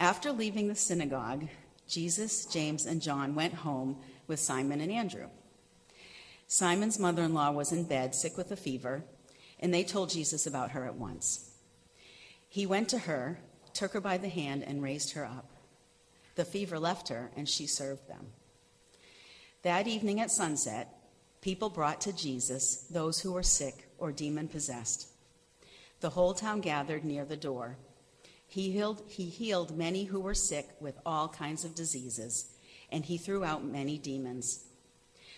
After leaving the synagogue, Jesus, James, and John went home with Simon and Andrew. Simon's mother in law was in bed, sick with a fever, and they told Jesus about her at once. He went to her, took her by the hand, and raised her up. The fever left her, and she served them. That evening at sunset, people brought to Jesus those who were sick or demon possessed. The whole town gathered near the door. He healed, he healed many who were sick with all kinds of diseases, and he threw out many demons.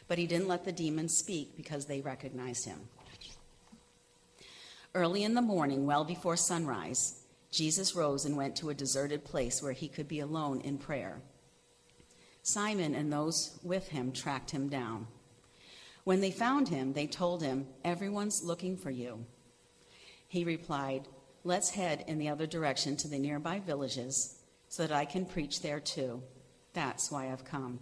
But he didn't let the demons speak because they recognized him. Early in the morning, well before sunrise, Jesus rose and went to a deserted place where he could be alone in prayer. Simon and those with him tracked him down. When they found him, they told him, Everyone's looking for you. He replied, Let's head in the other direction to the nearby villages so that I can preach there too. That's why I've come.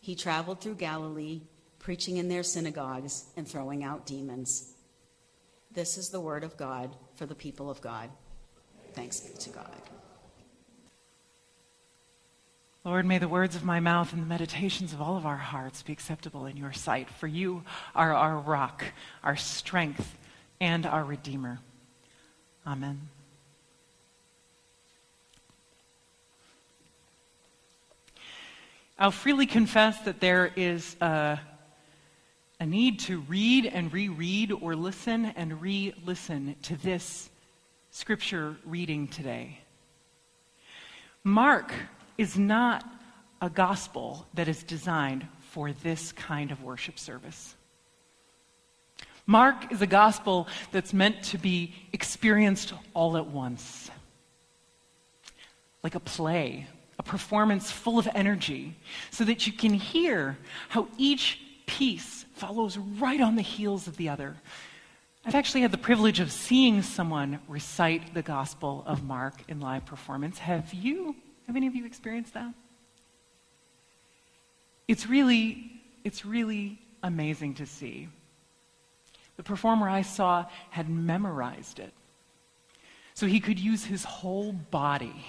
He traveled through Galilee, preaching in their synagogues and throwing out demons. This is the word of God for the people of God. Thanks be to God. Lord, may the words of my mouth and the meditations of all of our hearts be acceptable in your sight, for you are our rock, our strength, and our Redeemer. Amen. I'll freely confess that there is a, a need to read and reread or listen and re listen to this scripture reading today. Mark is not a gospel that is designed for this kind of worship service. Mark is a gospel that's meant to be experienced all at once. Like a play, a performance full of energy, so that you can hear how each piece follows right on the heels of the other. I've actually had the privilege of seeing someone recite the Gospel of Mark in live performance. Have you? Have any of you experienced that? It's really, it's really amazing to see. The performer I saw had memorized it. So he could use his whole body.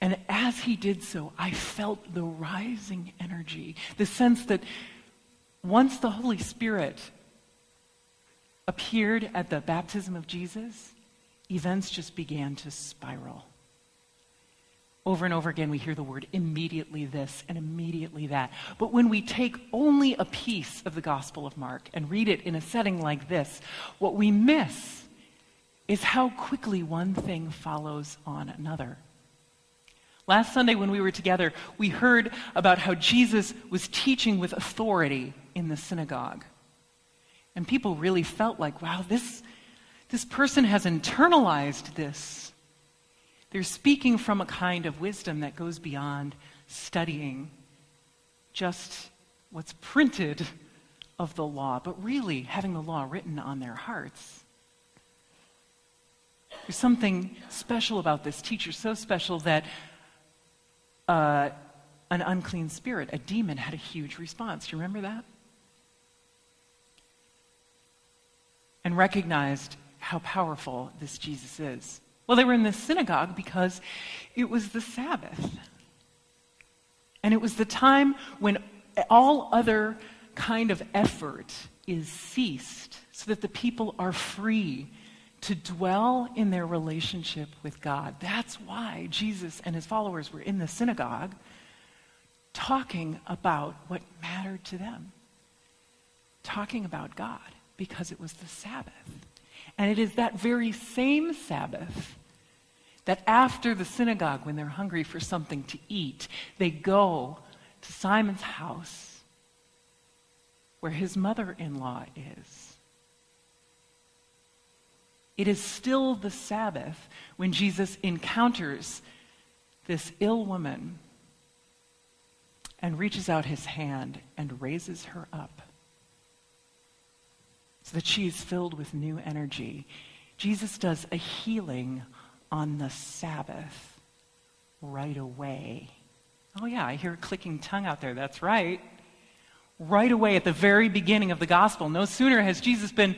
And as he did so, I felt the rising energy, the sense that once the Holy Spirit appeared at the baptism of Jesus, events just began to spiral. Over and over again, we hear the word immediately this and immediately that. But when we take only a piece of the Gospel of Mark and read it in a setting like this, what we miss is how quickly one thing follows on another. Last Sunday, when we were together, we heard about how Jesus was teaching with authority in the synagogue. And people really felt like, wow, this, this person has internalized this. They're speaking from a kind of wisdom that goes beyond studying just what's printed of the law, but really having the law written on their hearts. There's something special about this teacher, so special that uh, an unclean spirit, a demon, had a huge response. Do you remember that? And recognized how powerful this Jesus is. Well, they were in the synagogue because it was the Sabbath. And it was the time when all other kind of effort is ceased so that the people are free to dwell in their relationship with God. That's why Jesus and his followers were in the synagogue talking about what mattered to them, talking about God, because it was the Sabbath. And it is that very same Sabbath that after the synagogue, when they're hungry for something to eat, they go to Simon's house where his mother in law is. It is still the Sabbath when Jesus encounters this ill woman and reaches out his hand and raises her up so that she is filled with new energy. Jesus does a healing on the Sabbath right away. Oh, yeah, I hear a clicking tongue out there. That's right. Right away at the very beginning of the gospel. No sooner has Jesus been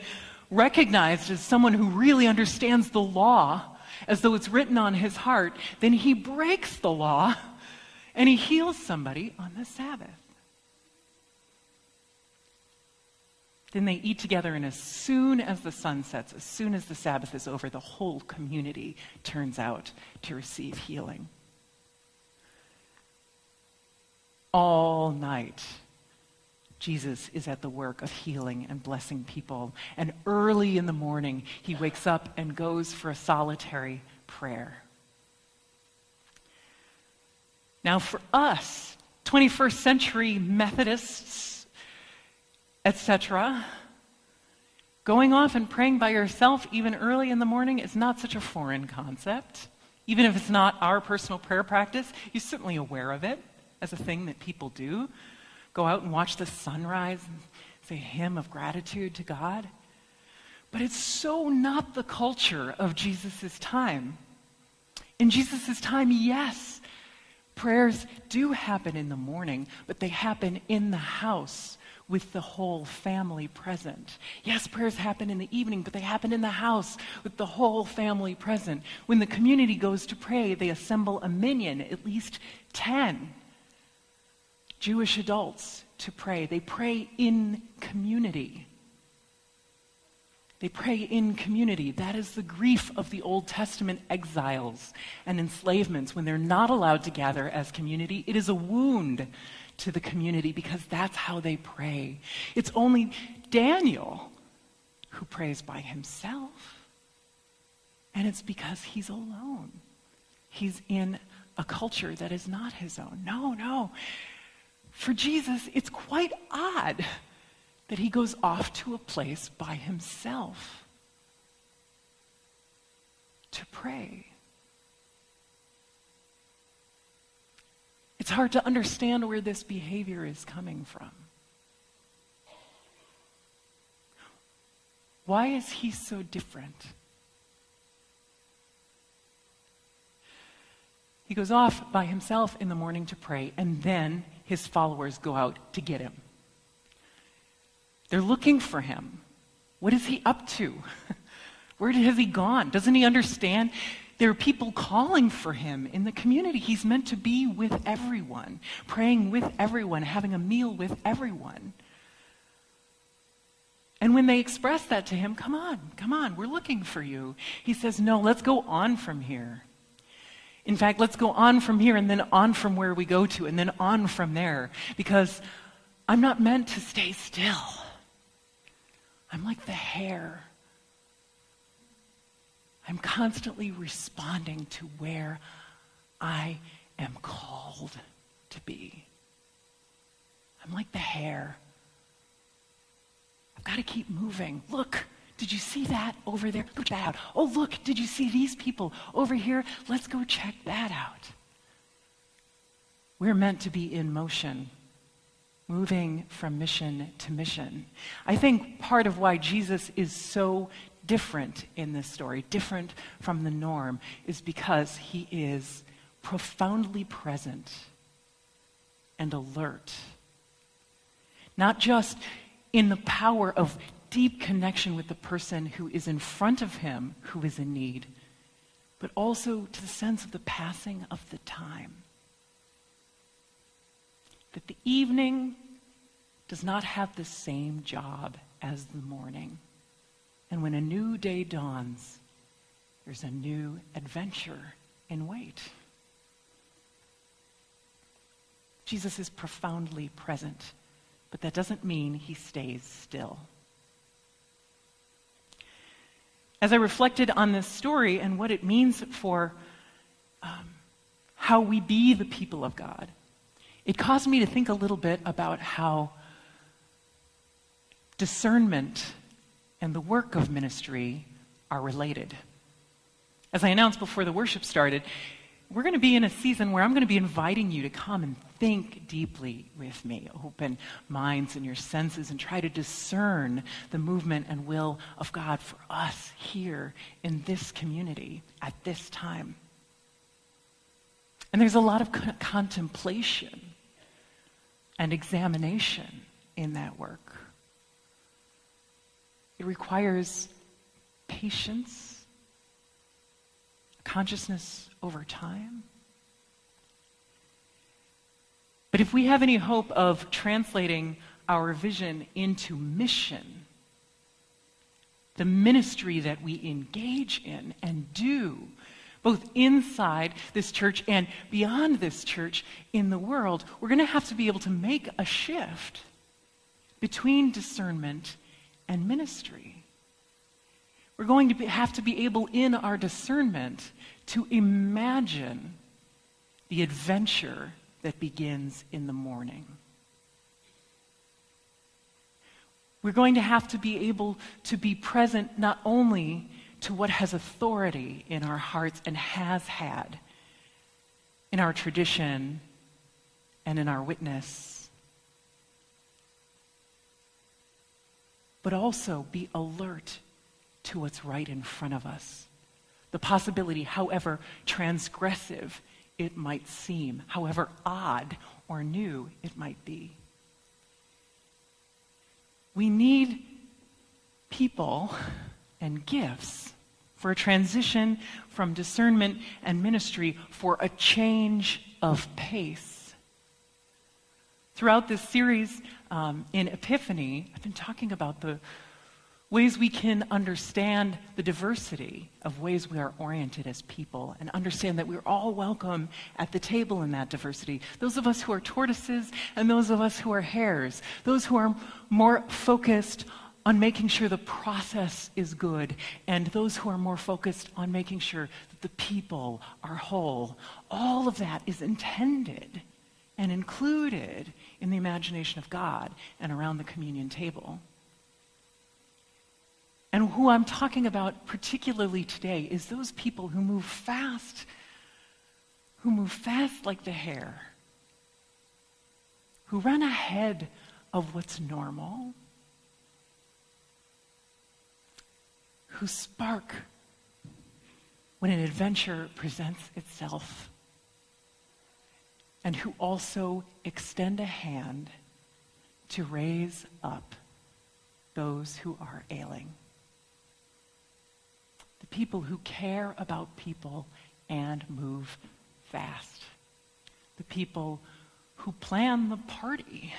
recognized as someone who really understands the law as though it's written on his heart, then he breaks the law and he heals somebody on the Sabbath. Then they eat together, and as soon as the sun sets, as soon as the Sabbath is over, the whole community turns out to receive healing. All night, Jesus is at the work of healing and blessing people. And early in the morning, he wakes up and goes for a solitary prayer. Now, for us, 21st century Methodists, etc., going off and praying by yourself even early in the morning is not such a foreign concept. Even if it's not our personal prayer practice, you're certainly aware of it as a thing that people do go out and watch the sunrise and say a hymn of gratitude to God. But it's so not the culture of Jesus' time. In Jesus' time, yes, prayers do happen in the morning, but they happen in the house with the whole family present. Yes, prayers happen in the evening, but they happen in the house with the whole family present. When the community goes to pray, they assemble a minyan, at least 10 Jewish adults to pray. They pray in community. They pray in community. That is the grief of the Old Testament exiles and enslavements when they're not allowed to gather as community. It is a wound to the community because that's how they pray. It's only Daniel who prays by himself. And it's because he's alone. He's in a culture that is not his own. No, no. For Jesus, it's quite odd that he goes off to a place by himself to pray. It's hard to understand where this behavior is coming from. Why is he so different? He goes off by himself in the morning to pray, and then his followers go out to get him. They're looking for him. What is he up to? Where has he gone? Doesn't he understand? There are people calling for him in the community. He's meant to be with everyone, praying with everyone, having a meal with everyone. And when they express that to him, come on, come on, we're looking for you. He says, no, let's go on from here. In fact, let's go on from here and then on from where we go to and then on from there because I'm not meant to stay still. I'm like the hare. I'm constantly responding to where I am called to be. I'm like the hare. I've got to keep moving. Look, did you see that over there? Look that out. Oh, look, did you see these people over here? Let's go check that out. We're meant to be in motion, moving from mission to mission. I think part of why Jesus is so different in this story, different from the norm, is because he is profoundly present and alert. Not just in the power of deep connection with the person who is in front of him who is in need, but also to the sense of the passing of the time. That the evening does not have the same job as the morning. And when a new day dawns, there's a new adventure in wait. Jesus is profoundly present, but that doesn't mean he stays still. as I reflected on this story and what it means for um, how we be the people of God, it caused me to think a little bit about how discernment and the work of ministry are related. As I announced before the worship started, we're going to be in a season where I'm going to be inviting you to come and think deeply with me. Open minds and your senses and try to discern the movement and will of God for us here in this community at this time. And there's a lot of contemplation and examination in that work. It requires patience consciousness over time. But if we have any hope of translating our vision into mission, the ministry that we engage in and do, both inside this church and beyond this church in the world, we're going to have to be able to make a shift between discernment and ministry. We're going to be, have to be able, in our discernment, to imagine the adventure that begins in the morning. We're going to have to be able to be present not only to what has authority in our hearts and has had in our tradition and in our witness, but also be alert to what's right in front of us. The possibility, however transgressive it might seem, however odd or new it might be. We need people and gifts for a transition from discernment and ministry for a change of pace. Throughout this series um, in Epiphany, I've been talking about the ways we can understand the diversity of ways we are oriented as people and understand that we're all welcome at the table in that diversity. Those of us who are tortoises and those of us who are hares, those who are more focused on making sure the process is good, and those who are more focused on making sure that the people are whole. All of that is intended and included in the imagination of God and around the communion table. And who I'm talking about particularly today is those people who move fast, who move fast like the hare, who run ahead of what's normal, who spark when an adventure presents itself, and who also extend a hand to raise up those who are ailing The people who care about people and move fast. The people who plan the party,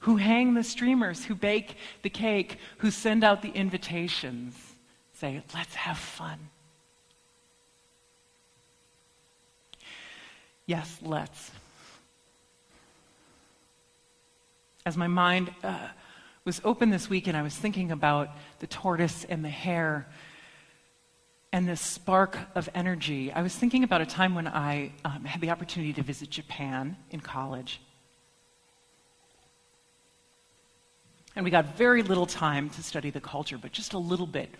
who hang the streamers, who bake the cake, who send out the invitations, say, let's have fun. Yes, let's. As my mind uh, was open this week and I was thinking about the tortoise and the hare and this spark of energy. I was thinking about a time when I um, had the opportunity to visit Japan in college. And we got very little time to study the culture, but just a little bit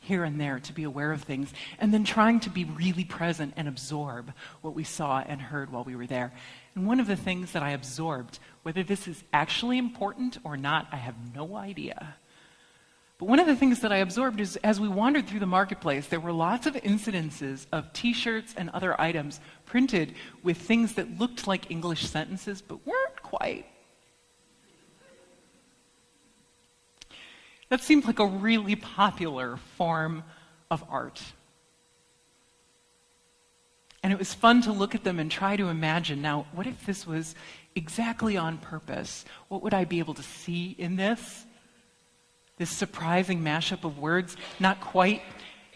here and there to be aware of things, and then trying to be really present and absorb what we saw and heard while we were there. And one of the things that I absorbed, whether this is actually important or not, I have no idea. But one of the things that I absorbed is as we wandered through the marketplace, there were lots of incidences of t shirts and other items printed with things that looked like English sentences but weren't quite. That seemed like a really popular form of art. And it was fun to look at them and try to imagine now, what if this was exactly on purpose? What would I be able to see in this? This surprising mashup of words, not quite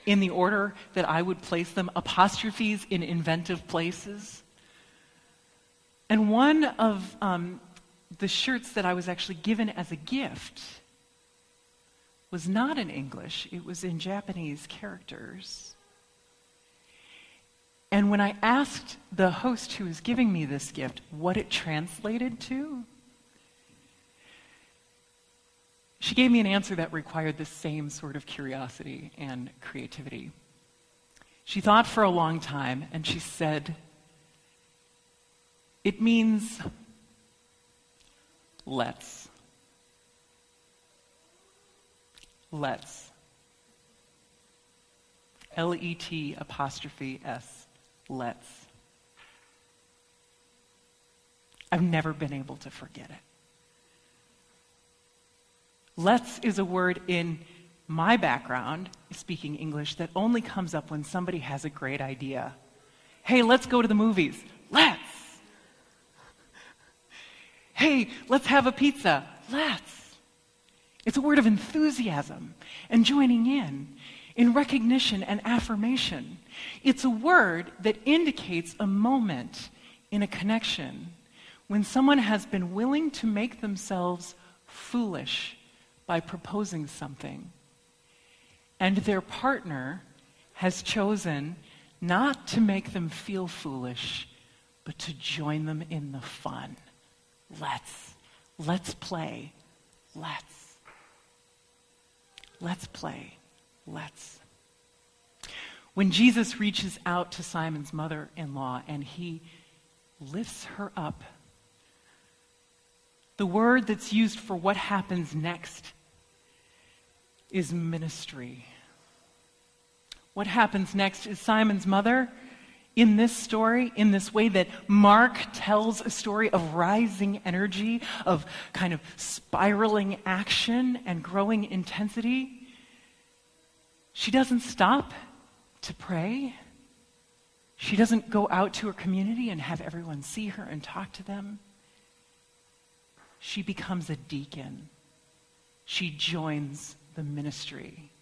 in the order that I would place them, apostrophes in inventive places. And one of um, the shirts that I was actually given as a gift was not in English, it was in Japanese characters. And when I asked the host who was giving me this gift what it translated to, she gave me an answer that required the same sort of curiosity and creativity. She thought for a long time and she said, It means let's. Let's. L E T apostrophe S. Let's. I've never been able to forget it. Let's is a word in my background speaking English that only comes up when somebody has a great idea. Hey, let's go to the movies. Let's. Hey, let's have a pizza. Let's. It's a word of enthusiasm and joining in, in recognition and affirmation. It's a word that indicates a moment in a connection when someone has been willing to make themselves foolish by proposing something, and their partner has chosen not to make them feel foolish, but to join them in the fun. Let's. Let's play. Let's. Let's play. Let's. When Jesus reaches out to Simon's mother in law and he lifts her up, the word that's used for what happens next is ministry. What happens next is Simon's mother in this story, in this way that Mark tells a story of rising energy, of kind of spiraling action and growing intensity. She doesn't stop to pray. She doesn't go out to her community and have everyone see her and talk to them. She becomes a deacon. She joins the ministry.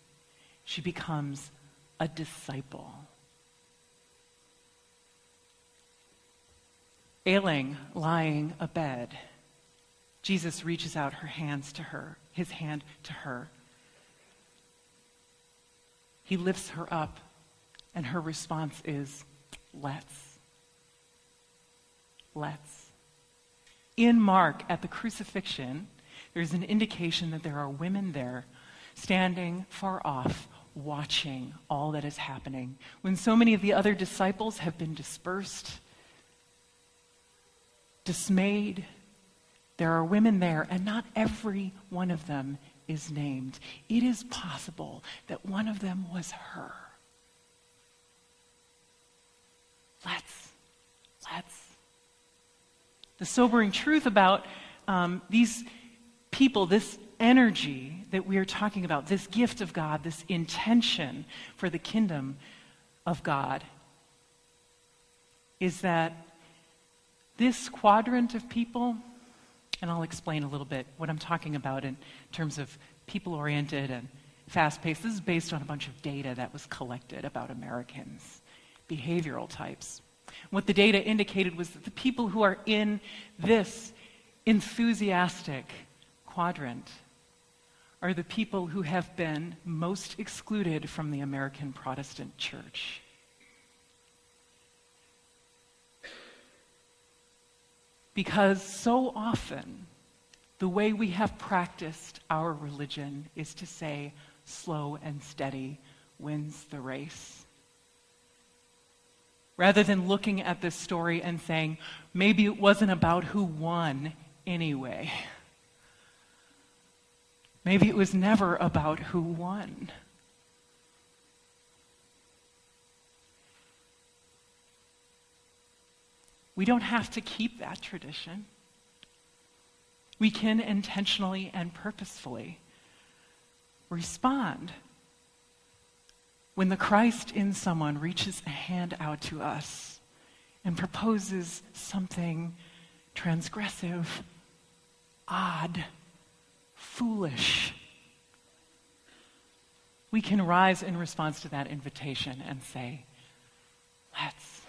She becomes a disciple. Ailing, lying abed, Jesus reaches out her hands to her, his hand to her. He lifts her up, and her response is, Let's. Let's. In Mark, at the crucifixion, there's an indication that there are women there standing far off, watching all that is happening. When so many of the other disciples have been dispersed, dismayed, there are women there, and not every one of them is named. It is possible that one of them was her. Let's, let's. The sobering truth about um, these people, this energy that we are talking about, this gift of God, this intention for the kingdom of God, is that this quadrant of people, and I'll explain a little bit what I'm talking about in terms of people oriented and fast paced. This is based on a bunch of data that was collected about Americans, behavioral types. What the data indicated was that the people who are in this enthusiastic quadrant are the people who have been most excluded from the American Protestant church. Because so often, the way we have practiced our religion is to say, slow and steady wins the race. Rather than looking at this story and saying, maybe it wasn't about who won anyway. Maybe it was never about who won. We don't have to keep that tradition. We can intentionally and purposefully respond when the Christ in someone reaches a hand out to us and proposes something transgressive, odd, foolish. We can rise in response to that invitation and say, Let's